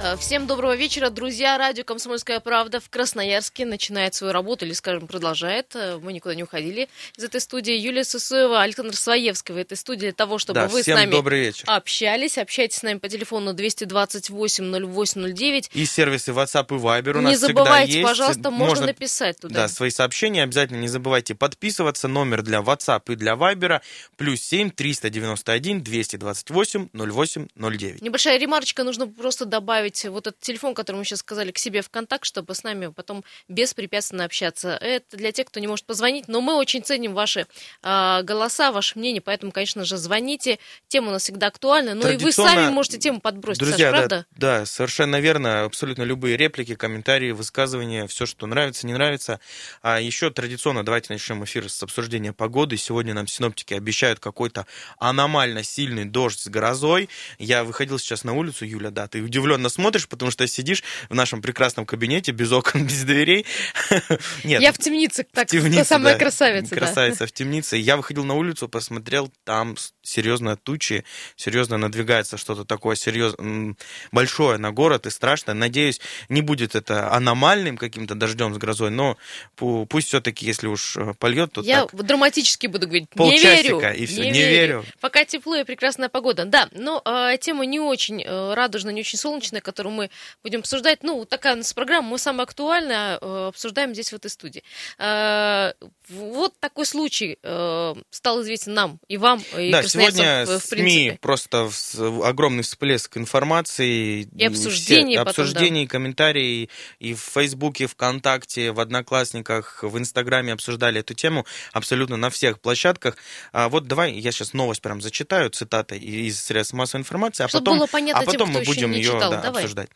Э, всем доброго вечера, друзья. Радио «Комсомольская правда» в Красноярске начинает свою работу, или, скажем, продолжает. Э, мы никуда не уходили из этой студии. Юлия Сусуева, Александр Своевский в этой студии для того, чтобы Да, вы с нами общались. Общайтесь с нами по телефону 228-08-09. И сервисы WhatsApp и Viber у Не нас забывайте, всегда есть. пожалуйста, можно, написать туда. Да, свои сообщения. Обязательно не забывайте подписываться. Номер для WhatsApp и для Viber плюс 7 391 228 08 09. Небольшая ремарочка, нужно просто добавить вот этот телефон, который мы сейчас сказали, к себе в контакт, чтобы с нами потом беспрепятственно общаться. Это для тех, кто не может позвонить, но мы очень ценим ваши а, голоса, ваше мнение, поэтому, конечно же, звоните. Тема у нас всегда актуальна. Ну и вы сами можете тему подбросить, Друзья, Саш, да, правда? да, совершенно верно. Абсолютно любые реплики, комментарии, высказывания, все, что нравится, не нравится. А еще традиционно давайте начнем эфир с обсуждения погоды. Сегодня нам синоптики обещают какой-то аномально сильный дождь с грозой. Я выходил сейчас на улицу, Юля, да, ты удивленно смотришь, потому что сидишь в нашем прекрасном кабинете без окон, без дверей. Нет, Я в темнице, так, в темнице, самая да. красавица. да. Красавица в темнице. Я выходил на улицу, посмотрел, там серьезно тучи, серьезно надвигается что-то такое серьез... м, большое на город и страшное. Надеюсь, не будет это аномальным каким-то дождем с грозой, но пу- пусть все-таки, если уж э, польет, то Я так. драматически буду говорить, не Полчасика, верю. и всё, не верю. Пока тепло и прекрасная погода. Да, но э, тема не очень э, радужная, не очень солнечная, которую мы будем обсуждать. Ну, такая у нас программа, мы самое актуальное э, обсуждаем здесь, в этой студии. Э, вот такой случай э, стал известен нам и вам, и да, сегодня в, в СМИ принципе. просто огромный всплеск информации. И обсуждений все- потом, обсуждений, комментарии и в Фейсбуке, ВКонтакте, в Одноклассниках, в Инстаграме обсуждали эту тему абсолютно на всех площадках. А вот давай я сейчас новость прям зачитаю, цитата из средств массовой информации, а Чтобы потом, а тем, потом кто мы будем ее читал. да, Давай. Обсуждать.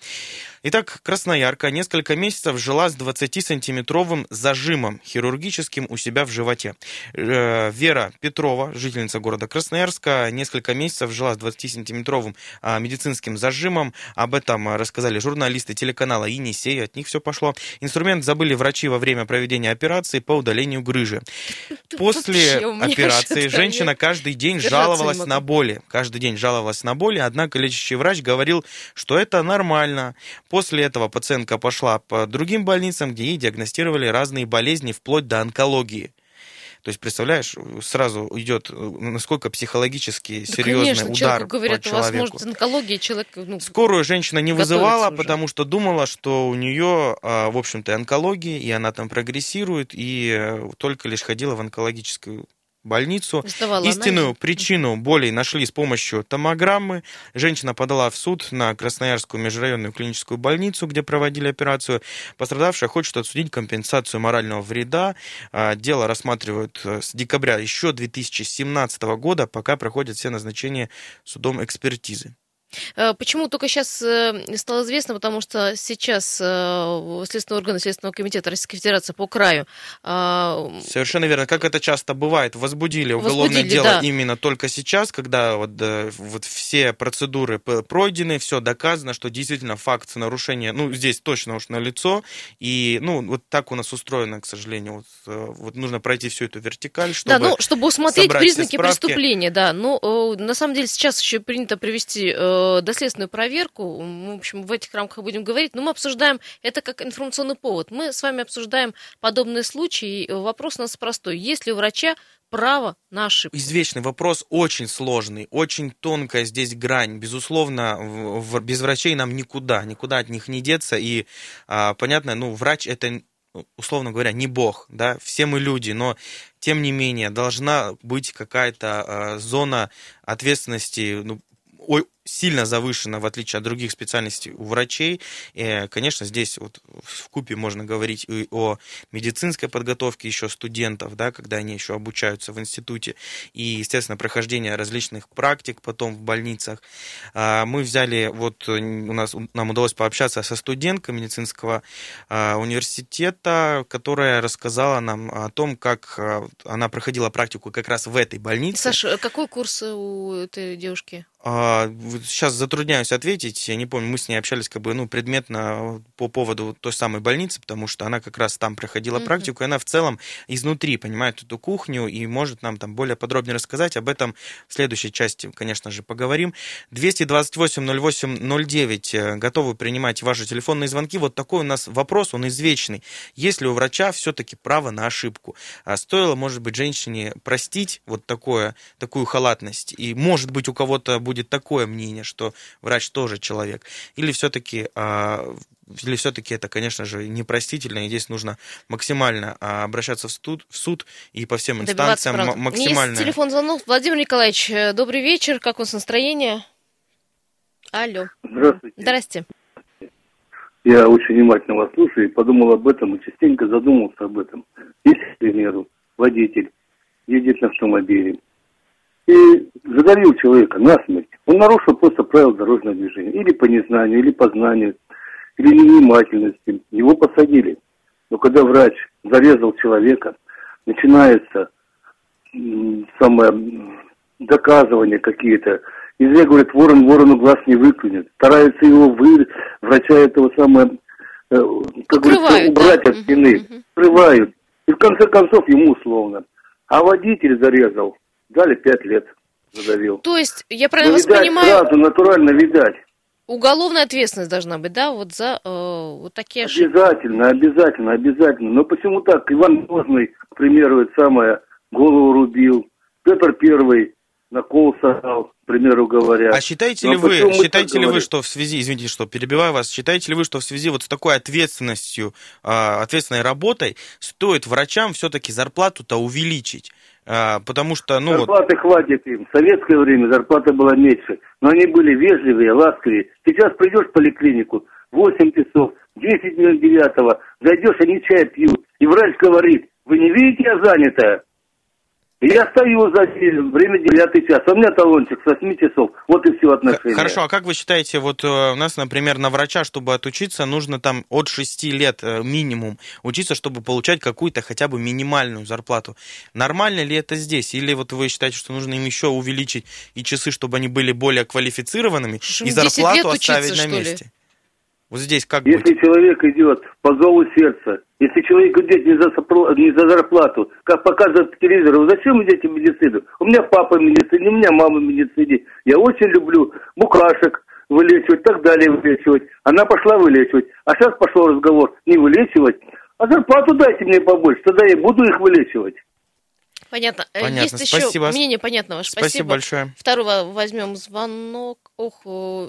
Итак, Красноярка несколько месяцев жила с 20-сантиметровым зажимом хирургическим у себя в животе. Э, Вера Петрова, жительница города Красноярска, несколько месяцев жила с 20-сантиметровым а, медицинским зажимом. Об этом рассказали журналисты телеканала «Енисей», от них все пошло. Инструмент забыли врачи во время проведения операции по удалению грыжи. После операции женщина каждый день жаловалась на боли. Каждый день жаловалась на боли, однако лечащий врач говорил, что это нормально. После этого пациентка пошла по другим больницам, где ей диагностировали разные болезни, вплоть до онкологии. То есть, представляешь, сразу идет, э, насколько психологически Да, серьезный конечно, удар человеку говорят, по у вас человеку. может онкология, человек, ну, Скорую женщина не вызывала, уже. потому что думала, что у нее, а, в общем-то, онкология, и она там прогрессирует, и э, только лишь ходила в онкологическую больницу. сдавала Истинную анализы. причину боли нашли с помощью томограммы. Женщина подала в суд на Красноярскую межрайонную клиническую больницу, где проводили операцию. Пострадавшая хочет отсудить компенсацию морального вреда. А, Дело рассматривают э, с декабря еще 2017 года, пока проходят все назначения судом экспертизы. Э, Почему только сейчас э, стало известно? Потому что сейчас э, Следственные органы Следственного комитета Российской Федерации по краю Совершенно верно. Как это часто бывает, возбудили уголовное Возбудили, дело да. именно только сейчас, когда вот, вот все процедуры пройдены, все доказано, что действительно факт нарушения, ну, здесь точно уж налицо, и, ну, вот так у нас устроено, к сожалению, вот, вот нужно пройти всю эту вертикаль, чтобы... да, ну, чтобы усмотреть признаки преступления, да. Ну, на самом деле, сейчас еще принято провести э, доследственную проверку. В общем, в этих рамках будем говорить. Но мы обсуждаем это как информационный повод. Мы с вами обсуждаем подобные случаи. Вопрос у нас простой. Есть ли у врача право на ошибку? Извечный вопрос очень сложный, очень тонкая здесь грань. Безусловно, в- в- без врачей нам никуда, никуда от них не деться. И а, понятно, ну, врач это, условно говоря, не бог, да, все мы люди, но тем не менее должна быть какая-то а, зона ответственности, ну, сильно завышена, в отличие от других специальностей у врачей. И, конечно, здесь вот в купе можно говорить и о медицинской подготовке еще студентов, да, когда они еще обучаются в институте, и, естественно, прохождение различных практик потом в больницах. А, Мы взяли, вот э, у нас, нам удалось пообщаться со студенткой медицинского а, университета, которая рассказала нам о том, как а, она проходила практику как раз в этой больнице. Саша, какой курс у этой девушки? Сейчас затрудняюсь ответить. Я не помню, мы с ней общались как бы, ну, предметно по поводу той самой больницы, потому что она как раз там проходила mm-hmm. практику, и она в целом изнутри понимает эту кухню и может нам там более подробнее рассказать. Об этом в следующей части, конечно же, поговорим. 228-08-09. Готовы принимать ваши телефонные звонки. Вот такой у нас вопрос, он извечный. Есть ли у врача все-таки право на ошибку? А стоило, может быть, женщине простить вот такое, такую халатность? И, может быть, у кого-то будет такое мнение, что врач тоже человек? Или все-таки а, или все-таки это, конечно же, непростительно, и здесь нужно максимально а, обращаться в суд, в суд и по всем инстанциям максимально... Есть телефон звонок. Владимир Николаевич, э, добрый вечер, как у вас настроение? Алло. Здравствуйте. Здрасте. Я очень внимательно вас слушаю и подумал об этом, и частенько задумался об этом. Если, к примеру, водитель едет на автомобиле и задавил человека насмерть, он нарушил просто правила дорожного движения. Или по незнанию, или по знанию, или невнимательности. Его посадили. Но когда врач зарезал человека, начинается самое доказывание какие-то, и Илья говорит, ворон ворону глаз не выклюнет. Стараются его вы, врача этого самое, э, как говорится, убрать да? от стены. Угу. Скрывают. И в конце концов ему условно. А водитель зарезал. Дали пять лет. Задавил. То есть, я правильно ну, воспринимаю... сразу, натурально видать. Уголовная ответственность должна быть, да, вот за э, вот такие ошибки? Обязательно, обязательно, обязательно. Но почему так? Иван Грозный, к примеру, это самое, голову рубил. Петр Первый на кол сажал, к примеру говоря. А считаете ли вы, считаете ли вы, что в связи, извините, что перебиваю вас, считаете ли вы, что в связи вот с такой ответственностью, а, ответственной работой стоит врачам все-таки зарплату-то увеличить? А, потому что, ну Зарплаты вот... хватит им. В советское время зарплата была меньше. Но они были вежливые, ласковые. Сейчас придешь в поликлинику, 8 часов, 10 минут девятого, зайдешь, они чай пьют. И врач говорит, вы не видите, я занятая? Я стою за время 9 час. У меня талончик с 8 часов. Вот и все отношения. Хорошо, а как вы считаете, вот э, у нас, например, на врача, чтобы отучиться, нужно там от 6 лет э, минимум учиться, чтобы получать какую-то хотя бы минимальную зарплату. Нормально ли это здесь? Или вот вы считаете, что нужно им еще увеличить и часы, чтобы они были более квалифицированными, и зарплату оставить учиться, на месте? Ли? Вот здесь как Если быть? человек идет по зову сердца, если человек идет не за, не за зарплату, как показывают по телевизору, зачем идете в медицину? У меня папа в медицине, у меня мама в медицине. Я очень люблю букашек вылечивать, так далее вылечивать. Она пошла вылечивать. А сейчас пошел разговор не вылечивать, а зарплату дайте мне побольше, тогда я буду их вылечивать. Понятно. Э, Понятно. Есть Спасибо. еще мнение понятно ваше. Спасибо. Спасибо большое. Второго возьмем звонок. Ох,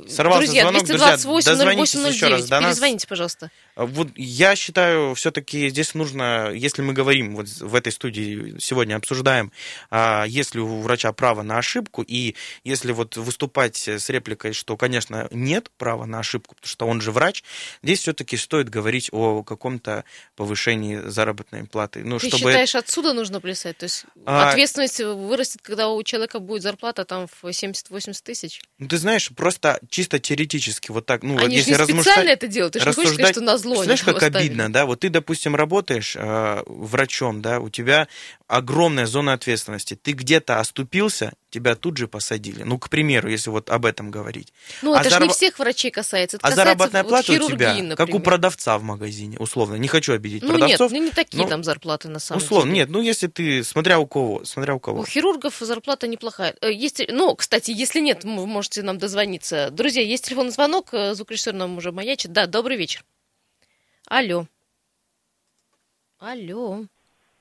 Сорвался друзья, звонок, 228 друзья, 08 09. Раз до Перезвоните, пожалуйста. А, вот я считаю, все-таки здесь нужно, если мы говорим вот в этой студии сегодня обсуждаем, а, если у врача право на ошибку, и если вот выступать с репликой, что, конечно, нет права на ошибку, потому что он же врач, здесь все-таки стоит говорить о каком-то повышении заработной платы. Ну, Ты чтобы... считаешь, отсюда нужно плясать? То есть. Ответственность вырастет, когда у человека будет зарплата там в 70-80 тысяч? Ну, ты знаешь, просто чисто теоретически вот так, ну, Они вот же не специально это делают, ты же не хочешь сказать, что на зло Знаешь, как оставили. обидно, да? Вот ты, допустим, работаешь э, врачом, да, у тебя огромная зона ответственности. Ты где-то оступился, тебя тут же посадили. Ну, к примеру, если вот об этом говорить. Ну, а это зараб... же не всех врачей касается. Это а касается заработная вот плата у тебя, например. как у продавца в магазине, условно. Не хочу обидеть ну, продавцов. Нет, ну не такие там зарплаты на самом условно, деле. Нет, ну если ты, смотря у кого, смотря у кого. У хирургов зарплата неплохая. Э, есть, ну, кстати, если нет, вы можете нам дозвониться. Друзья, есть телефонный звонок, э, звукорежиссер нам уже маячит. Да, добрый вечер. Алло. Алло.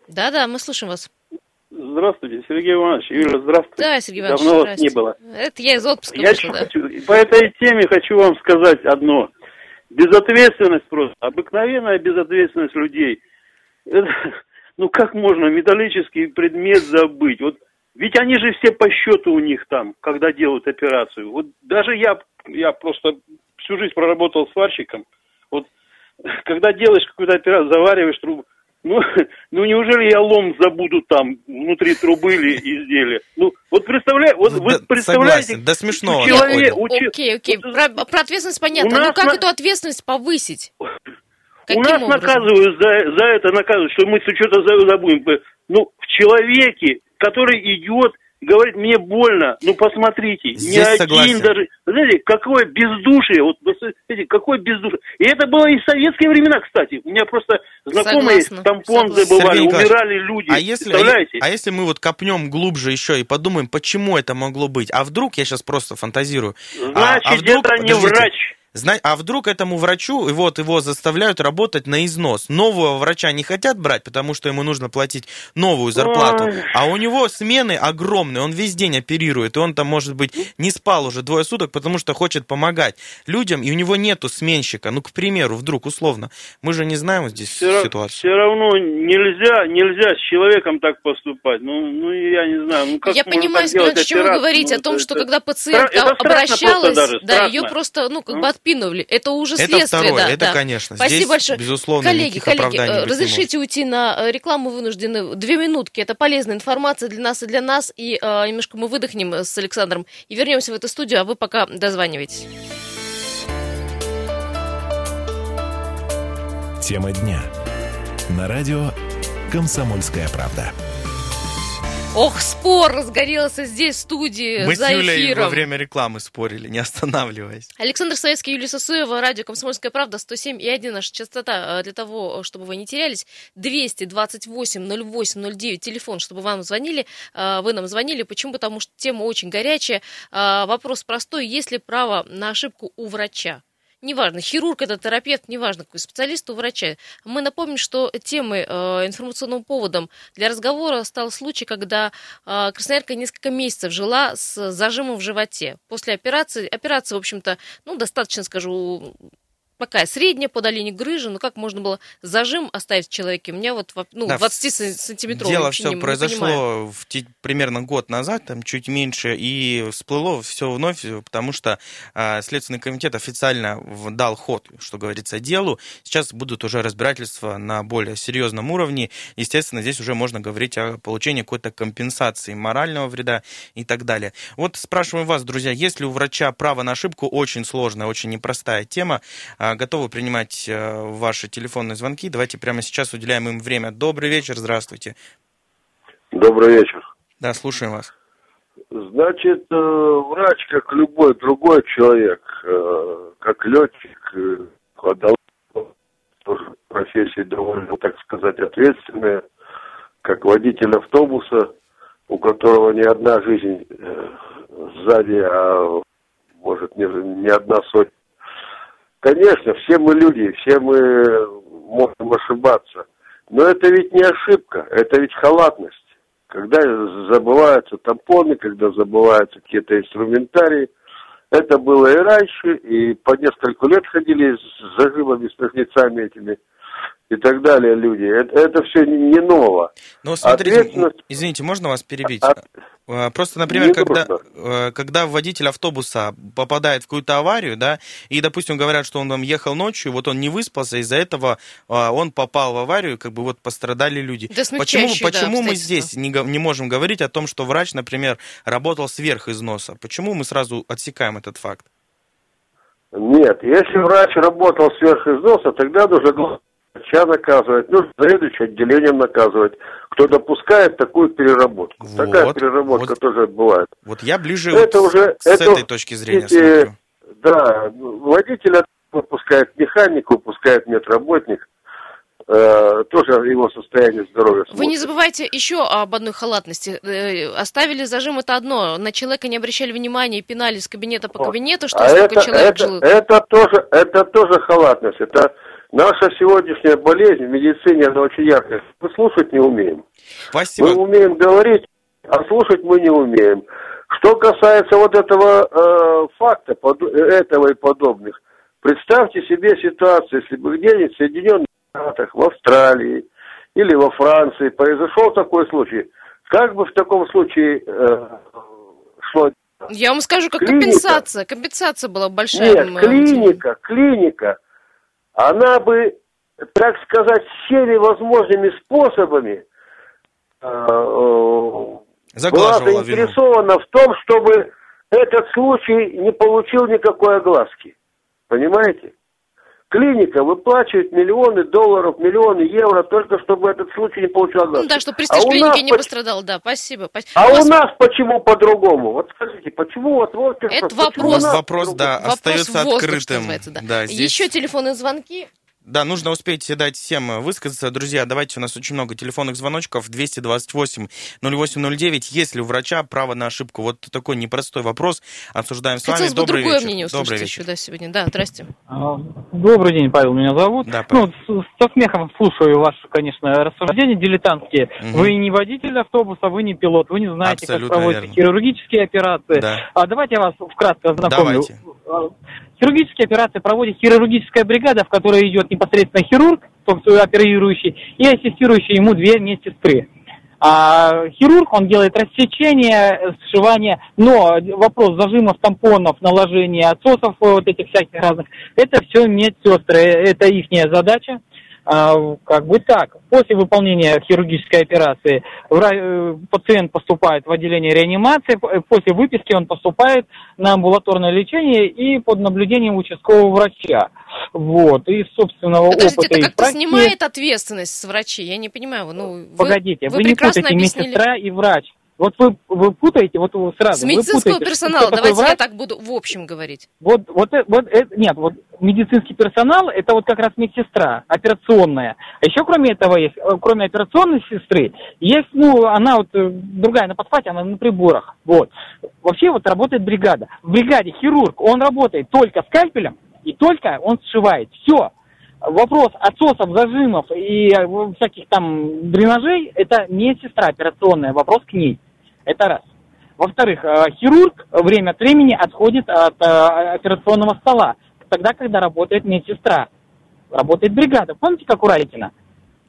Да-да, мы слушаем вас. Здравствуйте, Сергей Иванович. Юля, здравствуйте. Да, Сергей Иванович, Давно вас не было. Это я из отпуска я вышла, да. хочу, По этой теме хочу вам сказать одно. Безответственность просто, обыкновенная безответственность людей. Это, ну как можно металлический предмет забыть? Вот ведь они же все по счету у них там, когда делают операцию. Вот даже я, я просто всю жизнь проработал сварщиком. Вот когда делаешь какую-то операцию, завариваешь трубу, ну, ну неужели я лом забуду там внутри трубы или изделия? Ну, вот представляете, вот вы представляете... Согласен, до смешного. Человек, учи... Окей, окей, про, про ответственность понятно. Ну как на... эту ответственность повысить? Каким у нас образом? наказывают за, за это, наказывают, что мы что-то забудем. Ну, в человеке, который идет говорит, мне больно. Ну, посмотрите, Здесь ни один согласен. даже... Знаете, какое бездушие, вот, смотрите, какое бездушие. И это было и в советские времена, кстати. У меня просто знакомые Согласна, тампон согласна. забывали, Сергей Николаевич, умирали люди. А если, Представляете? а если мы вот копнем глубже еще и подумаем, почему это могло быть? А вдруг, я сейчас просто фантазирую, а- Значит, а вдруг- это не подождите, врач. А вдруг этому врачу, и вот его заставляют работать на износ. Нового врача не хотят брать, потому что ему нужно платить новую зарплату. Ой. А у него смены огромные, он весь день оперирует, и он там, может быть, не спал уже двое суток, потому что хочет помогать людям, и у него нету сменщика. Ну, к примеру, вдруг, условно. Мы же не знаем здесь Все, ситуацию. равно нельзя, нельзя с человеком так поступать. Ну, ну я не знаю. Ну, как я понимаю, так делать чем вы говорите, Ну, о том, это- что это- когда пациентка это обращалась, просто даже, да, страшно. ее просто, ну, как Ну. бы отпинывали. Это уже Это следствие, второе, да. это, да. конечно. Спасибо Здесь, большое. безусловно, коллеги, коллеги, э, разрешите уйти на э, рекламу, вынуждены. Две минутки, это полезная информация для нас и для нас, и э, немножко мы выдохнем э, с Александром и вернемся в эту студию, а вы пока дозваниваетесь. Тема дня. На радио «Комсомольская правда». Ох, спор разгорелся здесь, в студии, Мы с за Юлей эфиром. во время рекламы спорили, не останавливаясь. Александр Советский, Юлия Сосуева, радио «Комсомольская правда», 107 и 1 наша частота э, для того, чтобы вы не терялись. 228 08 09, телефон, чтобы вам звонили, э, вы нам звонили. Почему? Потому что тема очень горячая. Э, Вопрос простой. Есть ли право на ошибку у врача? Неважно, хирург это терапевт, неважно, какой специалист у врача. Мы напомним, что темой, э, информационным поводом для разговора стал случай, когда э, красноярка несколько месяцев жила с зажимом в животе. После операции, операция, в общем-то, ну, достаточно, скажу, такая средняя по долине грыжи, ну как можно было зажим оставить в человеке? У меня вот, во- ну, Да, 20 сан- сантиметров Дело все не, не произошло в те- примерно год назад, там чуть меньше, и всплыло все вновь, потому что а, Следственный комитет официально в- дал ход, что говорится, делу. Сейчас будут уже разбирательства на более серьезном уровне. Естественно, здесь уже можно говорить о получении какой-то компенсации морального вреда и так далее. Вот спрашиваем вас, друзья, есть ли у врача право на ошибку? Очень сложная, очень непростая тема. Готовы принимать э, ваши телефонные звонки. Давайте прямо сейчас уделяем им время. Добрый вечер, здравствуйте. Добрый вечер. Да, слушаем вас. Значит, э, врач, как любой другой человек, э, как летчик, тоже профессия довольно, так сказать, ответственная, как водитель автобуса, у которого не одна жизнь сзади, а может не, не одна сотня. Конечно, все мы люди, все мы можем ошибаться. Но это ведь не ошибка, это ведь халатность. Когда забываются тампоны, когда забываются какие-то инструментарии. Это было и раньше, и по несколько лет ходили с зажимами, с ножницами этими и так далее люди. Это, это все не ново. Ну, смотрите, Ответственность- извините, можно вас перебить? А- Э, Просто, например, Не когда, э, когда водитель автобуса попадает в какую-то аварию, да, и, допустим, говорят, что он там ехал ночью, вот он не выспался, из-за этого э, он попал в аварию, как бы вот пострадали люди. Да, Почему, смягчающие, да, почему мы здесь не, не можем говорить о том, что врач, например, работал сверх износа? Почему мы сразу отсекаем этот факт? Нет, если врач работал сверх износа, тогда нужно главного врача наказывать, нужно заведующий отделением наказывать, кто допускает такую переработку. Вот, Такая переработка вот. тоже бывает. Вот я ближе Это вот уже- с это этой точки зрения эти- смотрю. Да, водитель выпускает механик, выпускает медработник, э, тоже его состояние здоровья. Вы не смотрит. забывайте еще об одной халатности. Э, Оставили зажим это одно. На человека не обращали внимания, и пинали с кабинета по кабинету, что а столько это, человек это, жило. это тоже, это тоже халатность. Это наша сегодняшняя болезнь в медицине, она очень яркая. Мы слушать не умеем. Спасибо. Мы умеем говорить, а слушать мы не умеем. Что касается вот этого э, факта, под- этого и подобных, представьте себе ситуацию, если бы где-нибудь в Соединенных Штатах, в Австралии или во Франции произошел такой случай, как бы в таком случае э, шло Я вам скажу, как Клиника. компенсация. Компенсация была большая. Нет, м, клиника, клиника, она бы, так сказать, всеми возможными способами э, э, была Заглаживала вину. заинтересована в том, чтобы этот случай не получил никакой огласки. Понимаете? Клиника выплачивает миллионы долларов, миллионы евро, только чтобы этот случай не получал Ну да, чтобы престиж а клиники не поч- пострадал, да, спасибо. спасибо. А У вас у нас почему по-другому? Вот скажите, почему вот Волкерс... Это вопрос. у нас Вопрос, да, вопрос остается открытым. Да, здесь- Еще телефонные звонки. Да, нужно успеть дать всем э, высказаться. Друзья, давайте, у нас очень много телефонных звоночков. 228-0809. Есть ли у врача право на ошибку? Вот такой непростой вопрос. Обсуждаем с вами. Хотелось бы Добрый другое вечер. мнение Добрый услышать вечер. еще, да, сегодня. Да, здрасте. А, Добрый день, Павел, меня зовут. Да, Павел. ну, с- со смехом слушаю ваши, конечно, рассуждения дилетантские. Мгм. Вы не водитель автобуса, вы не пилот, вы не знаете, Абсолютно как проводятся верно. хирургические операции. Да. А давайте я вас вкратце ознакомлю. Давайте. А, Хирургические операции проводит хирургическая бригада, в которой идет непосредственно хирург, собственно, оперирующий, и ассистирующие ему две медсестры. А хирург, он делает рассечение, сшивание, но вопрос зажимов, тампонов, наложения отсосов, э, вот этих всяких разных, это все медсестры, это их задача. А, как бы так. После выполнения хирургической операции э, пациент поступает в отделение реанимации, после выписки он поступает на амбулаторное лечение и под наблюдением участкового врача. Вот. И собственного Подождите, опыта это как-то снимает ответственность с врачей? Я не понимаю. Ну, вы- Погодите, вы, вы не путайте объяснили. медсестра и врач. Вот вы, вы путаете, вот сразу. С медицинского путаете, персонала, давайте я врач. так буду в общем говорить. Вот, вот, э- вот, э- нет, вот медицинский персонал это вот как раз медсестра, операционная. А еще кроме этого есть, э, кроме операционной сестры, есть, ну, она вот другая на подхвате, она на приборах. Вот. Вообще вот работает бригада. В бригаде хирург, он работает только скальпелем и только он сшивает. Все. Вопрос отсосов, зажимов и всяких там дренажей, это медсестра операционная, вопрос к ней. Это раз. Во-вторых, э, хирург время от времени отходит от э, операционного стола, тогда, когда работает медсестра. Работает бригада. Помните, как у Райкина?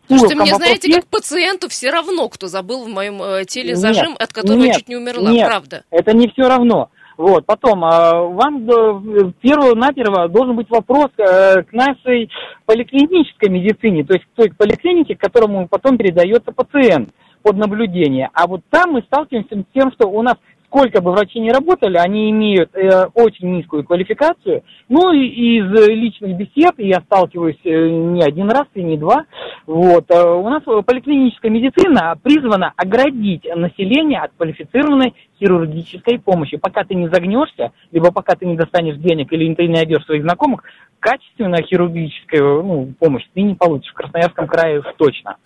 Слушайте, мне, знаете, есть? как пациенту все равно, кто забыл в моем э, теле Нет, зажим, от которого нет, чуть не умерла, нет. правда. Это не все равно. Вот, потом, вам э, перво-наперво должен быть вопрос к нашей поликлинической медицине, то есть к той поликлинике, к которому потом передается пациент под наблюдение. А вот там мы сталкиваемся с тем, что у нас сколько бы врачи не работали, они имеют э, очень низкую квалификацию. Ну и из э, личных бесед, я сталкиваюсь э, не один раз и не два, вот, э, у нас э, поликлиническая медицина призвана оградить население от квалифицированной хирургической помощи. Пока ты не загнешься, либо пока ты не достанешь денег или ты не найдешь своих знакомых, качественную хирургическую ну, помощь ты не получишь. В Красноярском крае точно.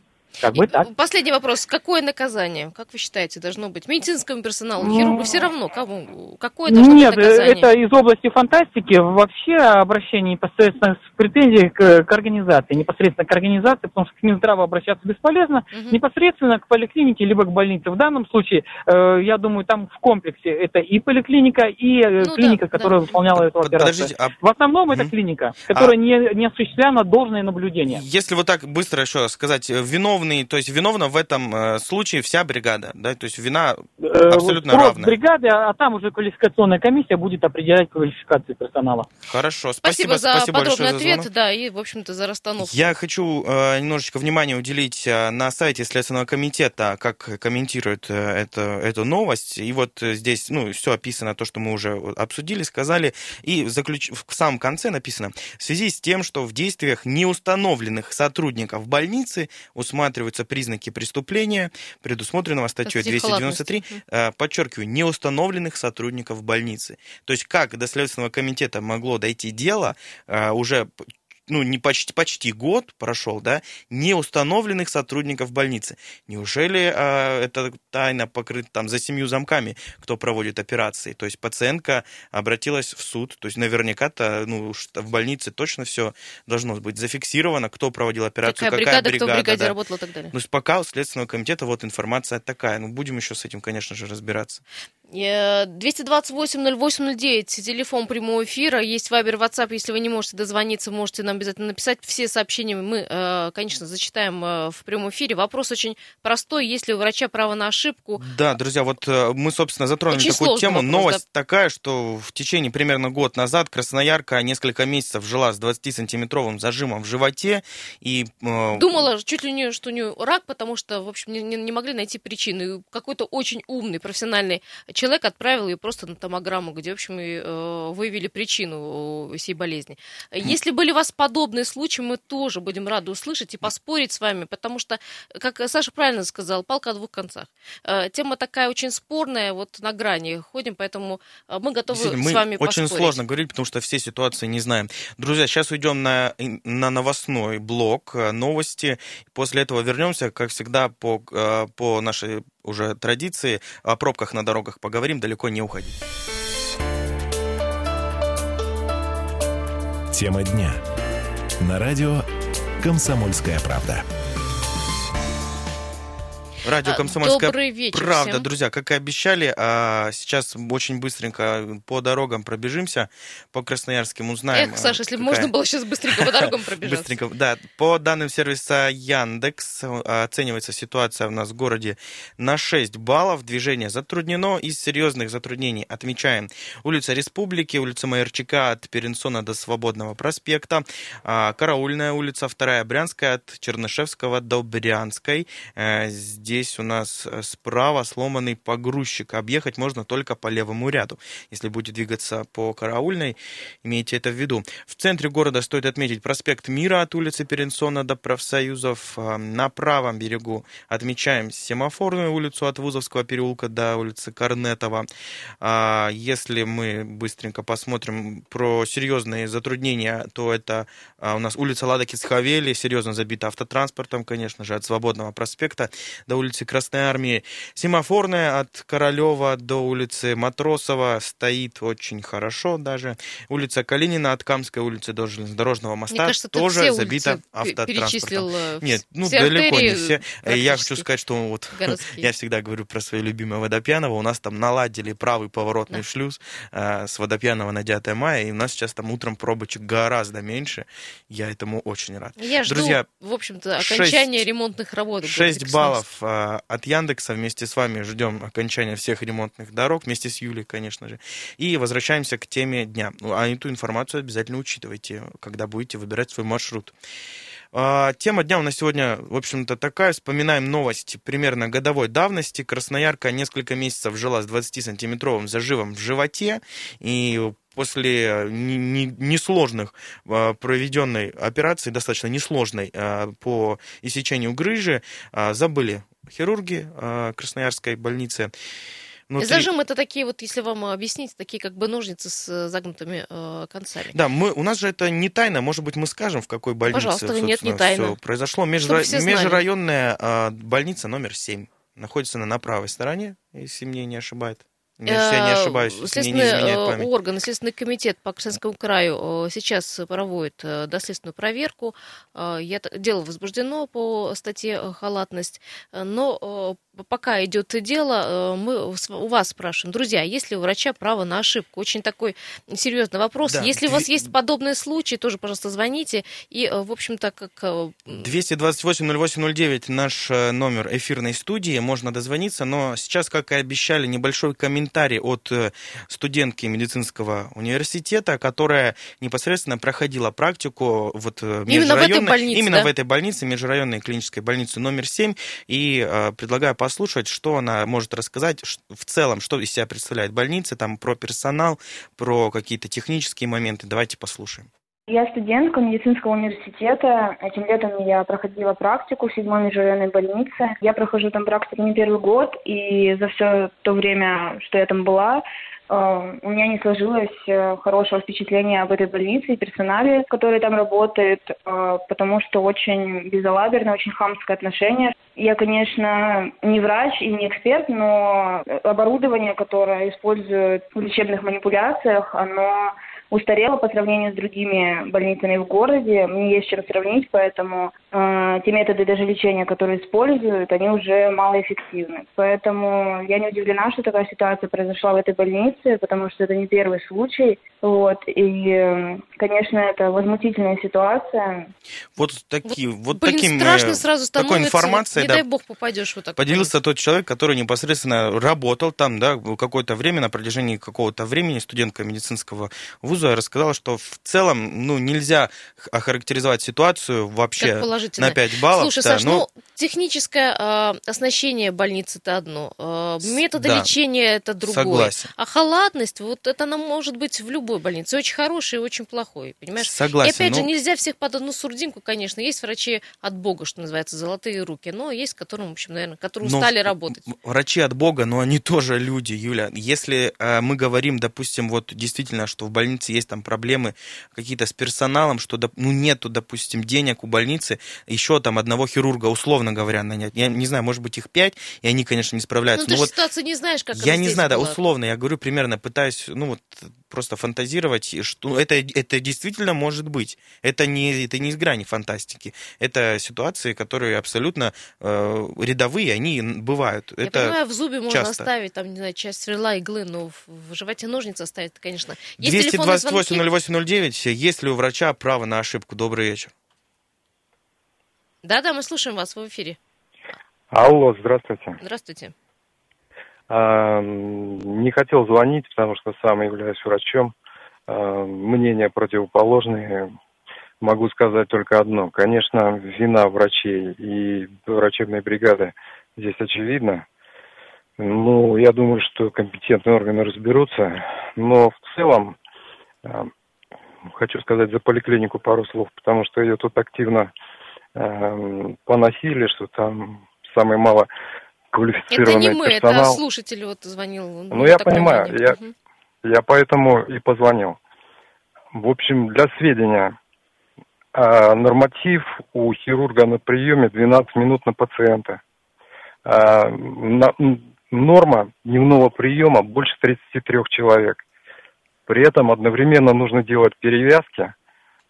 Как бы так. Последний вопрос. Какое наказание, как вы считаете, должно быть медицинскому персоналу, Ну, хирургу? Все равно, кому? Какое должно Нет, быть наказание? это из области фантастики. Вообще обращение непосредственно с претензией к, к организации. Непосредственно к организации, потому что к Минздраву обращаться бесполезно. Мгм. Непосредственно к поликлинике, либо к больнице. В данном случае, э, я думаю, там в комплексе это и поликлиника, и э, Ну клиника, да, которая да. выполняла эту операцию. Подождите, а В основном это клиника, которая не, не осуществляла должное наблюдение. если вот так быстро еще сказать, э, виновный, то есть виновна в этом э, случае вся бригада, да, то есть вина Э, абсолютно спрос равная. бригады, а там уже квалификационная комиссия будет определять квалификацию персонала. Хорошо, Спасибо, спасибо, за спасибо подробный большое за ответ, звонок. да, и, в общем-то, за расстановку. Я хочу э, немножечко внимания уделить э, на сайте Следственного комитета, как комментируют это, эту новость. И вот здесь ну, все описано, то, что мы уже обсудили, сказали. И в, заключ... в самом конце написано, в связи с тем, что в действиях неустановленных сотрудников больницы усматриваются признаки преступления, предусмотренного статьей Кстати, 293, халатность. э, подчеркиваю, неустановленных сотрудников больницы. То есть как до Следственного комитета могло дойти дело э, уже ну, не почти, почти год прошел, да, неустановленных сотрудников больницы. Неужели э, это тайна покрыта там за семью замками, кто проводит операции? То есть пациентка обратилась в суд, то есть наверняка-то ну, в больнице точно все должно быть зафиксировано, кто проводил операцию, Какая какая, бригада, кто в бригаде да. работал и так далее. Ну, с- пока у Следственного комитета вот информация такая. Ну, будем еще с этим, конечно же, разбираться. Э, 228-08-09, телефон прямого эфира, есть Вайбер, WhatsApp, если вы не можете дозвониться, можете нам обязательно написать. Все сообщения мы, э, конечно, зачитаем э, в прямом эфире. Вопрос очень простой, есть ли у врача право на ошибку? Да, друзья, вот э, мы, собственно, затронули Очень такую тему. вопрос, Новость такая, что в течение примерно год назад Красноярка несколько месяцев жила с 20-сантиметровым зажимом в животе и... э, Думала чуть ли не, что у нее рак, потому что, в общем, не, не- могли найти причины. Какой-то очень умный, профессиональный человек отправил ее просто на томограмму, где, в общем, и, э, выявили причину всей болезни. Если были у вас подобные случаи, мы тоже будем рады услышать и поспорить с вами, потому что, как Саша правильно сказал, палка о двух концах. Э, тема такая очень спорная, вот на грани ходим, поэтому э, мы готовы мы с вами очень поспорить. сложно говорить, потому что все ситуации не знаем. Друзья, сейчас уйдем на, на новостной блок, э, новости. После этого вернемся, как всегда, по, э, по нашей уже традиции. О пробках на дорогах поговорим, далеко не уходить. Тема дня. На радио «Комсомольская правда». Радио «Комсомольская добрый вечер правда». всем. Друзья, как и обещали, а, сейчас очень быстренько по дорогам пробежимся, по красноярским узнаем. Эх, Саша, если бы какая- можно было сейчас быстренько по дорогам пробежаться. Быстренько, да. По данным сервиса Яндекс, оценивается ситуация у нас в городе на 6 баллов. Движение затруднено. Из серьезных затруднений отмечаем улица Республики, улица Майорчика от Перенсона до Свободного проспекта, а, Караульная улица, вторая Брянская от Чернышевского до Брянской. Э, Здесь у нас э, справа сломанный погрузчик. Объехать можно только по левому ряду. Если будете двигаться по Караульной, имейте это в виду. В центре города стоит отметить проспект Мира от улицы Перенсона до профсоюзов. А, На правом берегу отмечаем семафорную улицу от Вузовского переулка до улицы Корнетова. А, Если мы быстренько посмотрим про серьезные затруднения, то это а, у нас улица Ладокис-Хавели, серьезно забита автотранспортом, конечно же, от Свободного проспекта до улицы Красной Армии. Семафорная от Королева до улицы Матросова стоит очень хорошо даже. Улица Калинина от Камской улицы до железнодорожного моста Мне кажется, тоже забита автотранспортом. э, Нет, ну все далеко не все. Я хочу сказать, что вот городские. я всегда говорю про свое любимое Водопьяново. У нас там наладили правый поворотный Да. шлюз э, с Водопьянова на 9 мая, и у нас сейчас там утром пробочек гораздо меньше. Я этому очень рад. Я жду, Друзья, в общем-то, шесть- окончания ремонтных работ. в городе 6 баллов э, от Яндекса. Вместе с вами ждем окончания всех ремонтных дорог, вместе с Юлей, конечно же. И возвращаемся к теме дня. Ну, А эту информацию обязательно учитывайте, когда будете выбирать свой маршрут. А, Тема дня у нас сегодня, в общем-то, такая. Вспоминаем новость примерно годовой давности. Красноярка несколько месяцев жила с 20-сантиметровым заживом в животе. И после не- не- несложных а, проведенной операции, достаточно несложной по иссечению грыжи, забыли хирурги а, Красноярской больницы. Внутри- Зажим это такие вот, если вам объяснить, такие как бы ножницы с э, загнутыми э, концами. Да, мы, у нас же это не тайна, может быть, мы скажем, в какой больнице Пожалуйста, нет, не тайна. всё произошло. Межра- все. Межрайонная а, больница номер 7 находится она на правой стороне, если мне не ошибает. Если я не Э, ошибаюсь, если не изменяет э, память. орган, Следственный комитет по Красноярскому краю э, сейчас проводит доследственную проверку. Я, дело возбуждено по статье «Халатность», но пока идет дело, э, мы у вас спрашиваем, друзья, есть ли у врача право на ошибку? Очень такой серьезный вопрос. Да, Если у вас есть подобные случаи, тоже, пожалуйста, звоните. И, э, в общем-то, как... э, 228-08-09 наш э, номер эфирной студии, можно дозвониться, но сейчас, как и обещали, небольшой комментарий от студентки медицинского университета, которая непосредственно проходила практику вот Именно в этой больнице, именно да? в этой больнице, межрайонной клинической больнице номер 7, и предлагаю послушать, что она может рассказать в целом, что из себя представляет больница, там про персонал, про какие-то технические моменты. Давайте послушаем. Я студентка медицинского университета. Этим летом я проходила практику в седьмой межрайонной больнице. Я прохожу там практику не первый год, и за все то время, что я там была, э, у меня не сложилось э, хорошего впечатления об этой больнице и персонале, который там работает, э, потому что очень безалаберное, очень хамское отношение. Я, конечно, не врач и не эксперт, но оборудование, которое используют в лечебных манипуляциях, оно устарело по сравнению с другими больницами в городе. Мне есть чем сравнить, поэтому э, те методы даже лечения, которые используют, они уже малоэффективны. Поэтому я не удивлена, что такая ситуация произошла в этой больнице, потому что это не первый случай. Вот. И, э, конечно, это возмутительная ситуация. Вот такие, вот, Блин, таким, страшно э, сразу такой становится. информацией, не да, дай бог попадешь вот так. поделился тот человек, который непосредственно работал там, да, какое-то время, на протяжении какого-то времени, студентка медицинского вуза, Бузова рассказала, что в целом ну, нельзя охарактеризовать ситуацию вообще на 5 баллов. Слушай, да, Саш, но... ну, техническое э, оснащение больницы это одно, э, методы да, лечения это другое. Согласен. А халатность, вот это она может быть в любой больнице, очень хорошей и очень плохой, понимаешь? Согласен. И опять ну... же, нельзя всех под одну сурдинку, конечно. Есть врачи от Бога, что называется, золотые руки, но есть, которым, в общем, наверное, которые но устали работать. Врачи от Бога, но они тоже люди, Юля. Если э, мы говорим, допустим, вот действительно, что в больнице есть там проблемы какие-то с персоналом, что ну, нету, допустим, денег у больницы, еще там одного хирурга, условно говоря, нанять. Я не знаю, может быть, их пять, и они, конечно, не справляются. Ну, ты вот ситуацию не знаешь, как Я не знаю, была. да, условно, я говорю примерно, пытаюсь, ну, вот просто фантазировать, что это, это действительно может быть. Это не, это не из грани фантастики. Это ситуации, которые абсолютно э, рядовые, они бывают. Я это понимаю, в зубе можно часто. оставить, там, не знаю, часть сверло, иглы, но в, животе ножницы оставить, конечно. Есть 228-08-09, есть ли у врача право на ошибку? Добрый вечер. Да-да, мы слушаем вас в эфире. Алло, здравствуйте. Здравствуйте. А, не хотел звонить, потому что сам являюсь врачом. А, мнения противоположные. Могу сказать только одно. Конечно, вина врачей и врачебной бригады здесь очевидна. Ну, я думаю, что компетентные органы разберутся. Но в целом, хочу сказать за поликлинику пару слов, потому что ее тут активно поносили, что там самый мало квалифицированный Это не мы, персонал. это слушатель вот звонил. Ну, я понимаю, я, угу. я поэтому и позвонил. В общем, для сведения, а, норматив у хирурга на приеме 12 минут на пациента. А, норма дневного приема больше 33 человек. При этом одновременно нужно делать перевязки,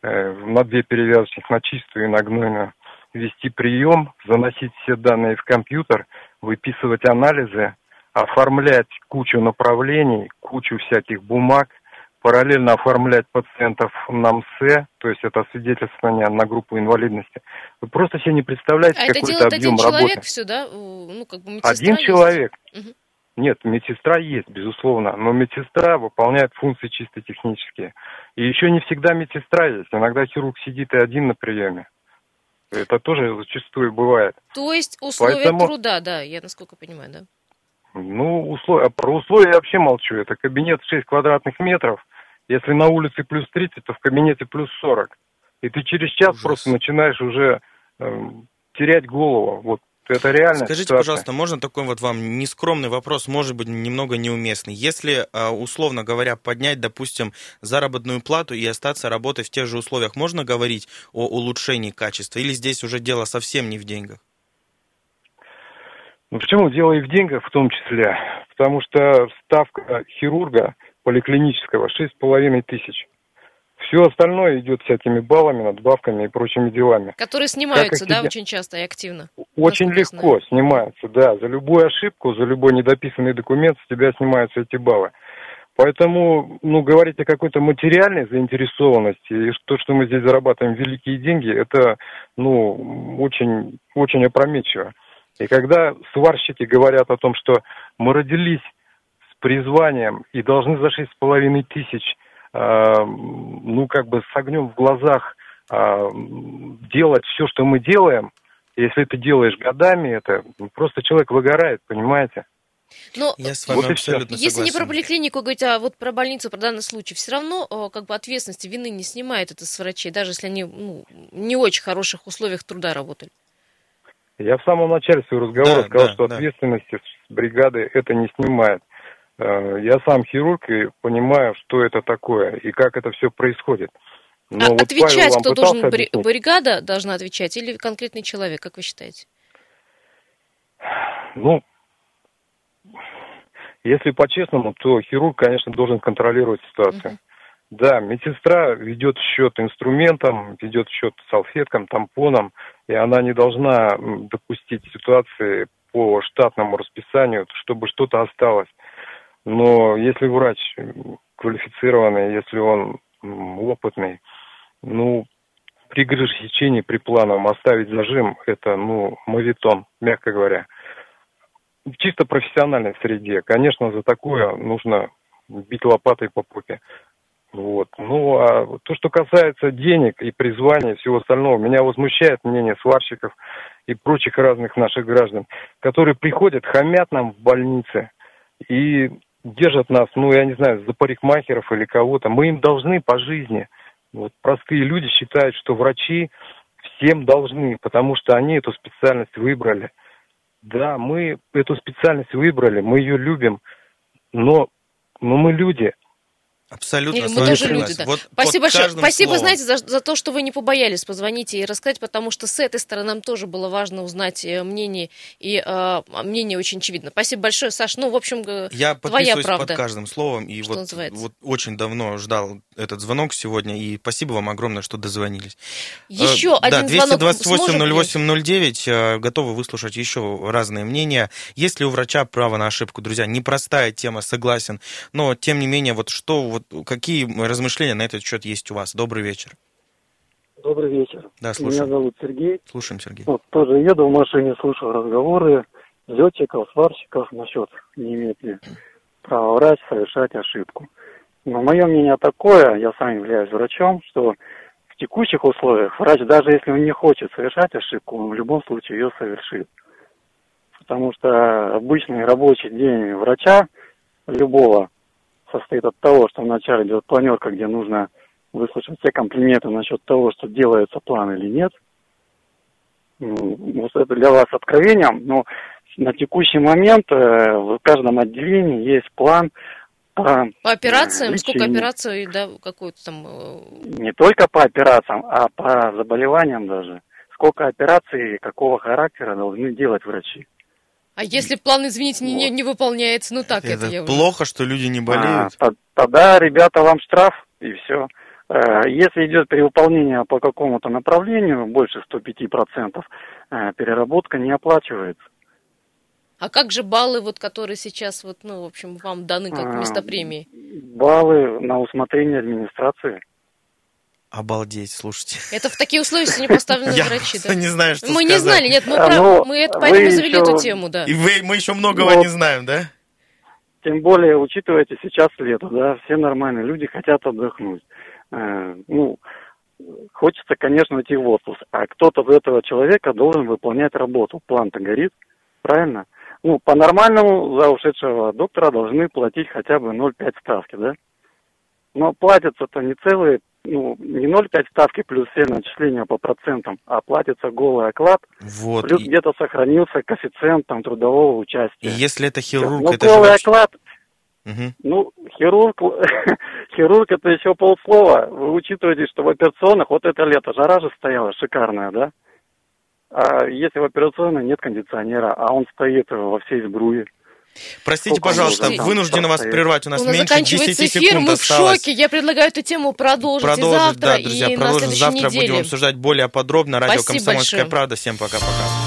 э, на две перевязочных, на чистую и на гнойную, вести прием, заносить все данные в компьютер, выписывать анализы, оформлять кучу направлений, кучу всяких бумаг, параллельно оформлять пациентов на МСЭ, то есть это свидетельствование на группу инвалидности. Вы просто себе не представляете, а какой это то объем один работы. человек все, да? Ну, как бы один человек. Угу. Нет, медсестра есть, безусловно, но медсестра выполняет функции чисто технические. И еще не всегда медсестра есть. Иногда хирург сидит и один на приеме. Это тоже зачастую бывает. То есть условия Поэтому... труда, да, я насколько понимаю, да? Ну, условия, про условия я вообще молчу. Это кабинет 6 квадратных метров. Если на улице плюс 30, то в кабинете плюс 40. И ты через час Ужас. просто начинаешь уже э, терять голову. Вот это реально. Скажите, ситуация. пожалуйста, можно такой вот вам нескромный вопрос, может быть, немного неуместный. Если, а, условно говоря, поднять, допустим, заработную плату и остаться работать в тех же условиях, можно говорить о улучшении качества? Или здесь уже дело совсем не в деньгах? Ну почему дело и в деньгах в том числе? Потому что ставка хирурга поликлинического 6,5 тысяч. Все остальное идет всякими баллами, надбавками и прочими делами. Которые снимаются, да, очень часто и активно? Очень легко снимаются, да. За любую ошибку, за любой недописанный документ с тебя снимаются эти баллы. Поэтому, ну, говорить о какой-то материальной заинтересованности, и то, что мы здесь зарабатываем великие деньги, это, ну, очень, очень опрометчиво. И когда сварщики говорят о том, что мы родились с призванием и должны за шесть с половиной тысяч Э, ну, как бы с огнем в глазах э, делать все, что мы делаем, если ты делаешь годами, это просто человек выгорает, понимаете? Но я с вами вот абсолютно Если согласен. не про поликлинику говорить, а вот про больницу, про данный случай, все равно э, как бы ответственности, вины не снимает это с врачей, даже если они ну, не очень хороших условиях труда работали. Я в самом начале своего разговора да, сказал, да, что да. ответственности с бригады это не снимает. Э, я сам хирург и понимаю, что это такое и как это все происходит. Но а вот отвечать кто должен? Объяснить. Бригада должна отвечать или конкретный человек, как вы считаете? Ну, если по-честному, то хирург, конечно, должен контролировать ситуацию. uh Да, медсестра ведет счет инструментам, ведет счет салфеткам, тампонам, и она не должна допустить ситуации по штатному расписанию, чтобы что-то осталось. Но если врач квалифицированный, если он опытный, ну, при грыжесечении, при плановом оставить зажим, это, ну, мавитон, мягко говоря. В чисто профессиональной среде, конечно, за такое нужно бить лопатой по попе. Вот. Ну, а то, что касается денег и призвания и всего остального, меня возмущает мнение сварщиков и прочих разных наших граждан, которые приходят, хамят нам в больнице и держат нас, ну, я не знаю, за парикмахеров или кого-то. Мы им должны по жизни. Вот простые люди считают, что врачи всем должны, потому что они эту специальность выбрали. Да, мы эту специальность выбрали, мы ее любим, но, но мы люди – Абсолютно. Или мы тоже люди, да. Вот Спасибо большое. Спасибо, словом. знаете, за, за то, что вы не побоялись позвонить и рассказать, потому что с этой стороны нам тоже было важно узнать э, мнение, и э, мнение очень очевидно. Спасибо большое, Саш. Ну, в общем, э, Я твоя правда. под каждым словом, и Что вот, называется. вот очень давно ждал этот звонок сегодня, и спасибо вам огромное, что дозвонились. Еще Э, один да, звонок 228 сможем ли? 0809, э, готовы выслушать еще разные мнения. Есть ли у врача право на ошибку? Друзья, непростая тема, согласен, но тем не менее, вот что, вот какие размышления на этот счет есть у вас? Добрый вечер. Добрый вечер. Да, Меня слушаем. зовут Сергей. Слушаем, Сергей. Вот, тоже еду в машине, слушаю разговоры летчиков, сварщиков насчет не имеет ли права врач совершать ошибку. Но мое мнение такое, я сам являюсь врачом, что в текущих условиях врач, даже если он не хочет совершать ошибку, он в любом случае ее совершит. Потому что обычный рабочий день врача любого состоит от того, что вначале идет планерка, где нужно выслушать все комплименты насчет того, что делается план или нет. Ну, Вот это для вас откровением, но на текущий момент э, в каждом отделении есть план по, По операциям, э, сколько лечению. операций, да, какой-то там... э, Не только по операциям, а по заболеваниям даже. Сколько операций и какого характера должны делать врачи. А если план, извините, не, не, не выполняется, ну так это, Это я плохо, что люди не болеют. А, то- тогда, ребята, вам штраф и все. Если идет перевыполнение по какому-то направлению, больше 105%, э, переработка не оплачивается. А как же баллы, вот, которые сейчас, вот, ну, в общем, вам даны как А, вместо премии? Баллы на усмотрение администрации. Обалдеть, слушайте. Это в такие условия сегодня поставлены Я врачи, да? не знаю, что Мы не знали, нет, мы, А, прав- ну, мы это, поэтому завели еще- эту тему, да. И вы, мы еще многого Вот. не знаем, да? Тем более, учитывайте сейчас лето, да, все нормальные люди хотят отдохнуть. Э, ну, хочется, конечно, идти в отпуск, а кто-то за этого человека должен выполнять работу. План-то горит, правильно? Ну, по-нормальному за ушедшего доктора должны платить хотя бы 0,5 ставки, да? Но платятся-то не целые, ну, не 0,5 ставки плюс все начисления по процентам, а платится голый оклад, Вот. плюс И, где-то сохранился коэффициент там трудового и участия. если это хирург, Ну, это же голый вообще- оклад, Мгм. ну, хирург, хирург это еще полслова. Вы учитываете, что в операционных, вот это лето, жара же стояла шикарная, да? А если в операционной нет кондиционера, а он стоит во всей сбруе. Простите, Сколько пожалуйста, вынуждены вас прервать. У нас, У нас меньше заканчивается 10 эфир, секунд мы в шоке. Я предлагаю эту тему продолжить, завтра, да, друзья, и продолжим. Завтра неделе. будем обсуждать более подробно. Радио Спасибо «Комсомольская большое. правда». Всем пока-пока.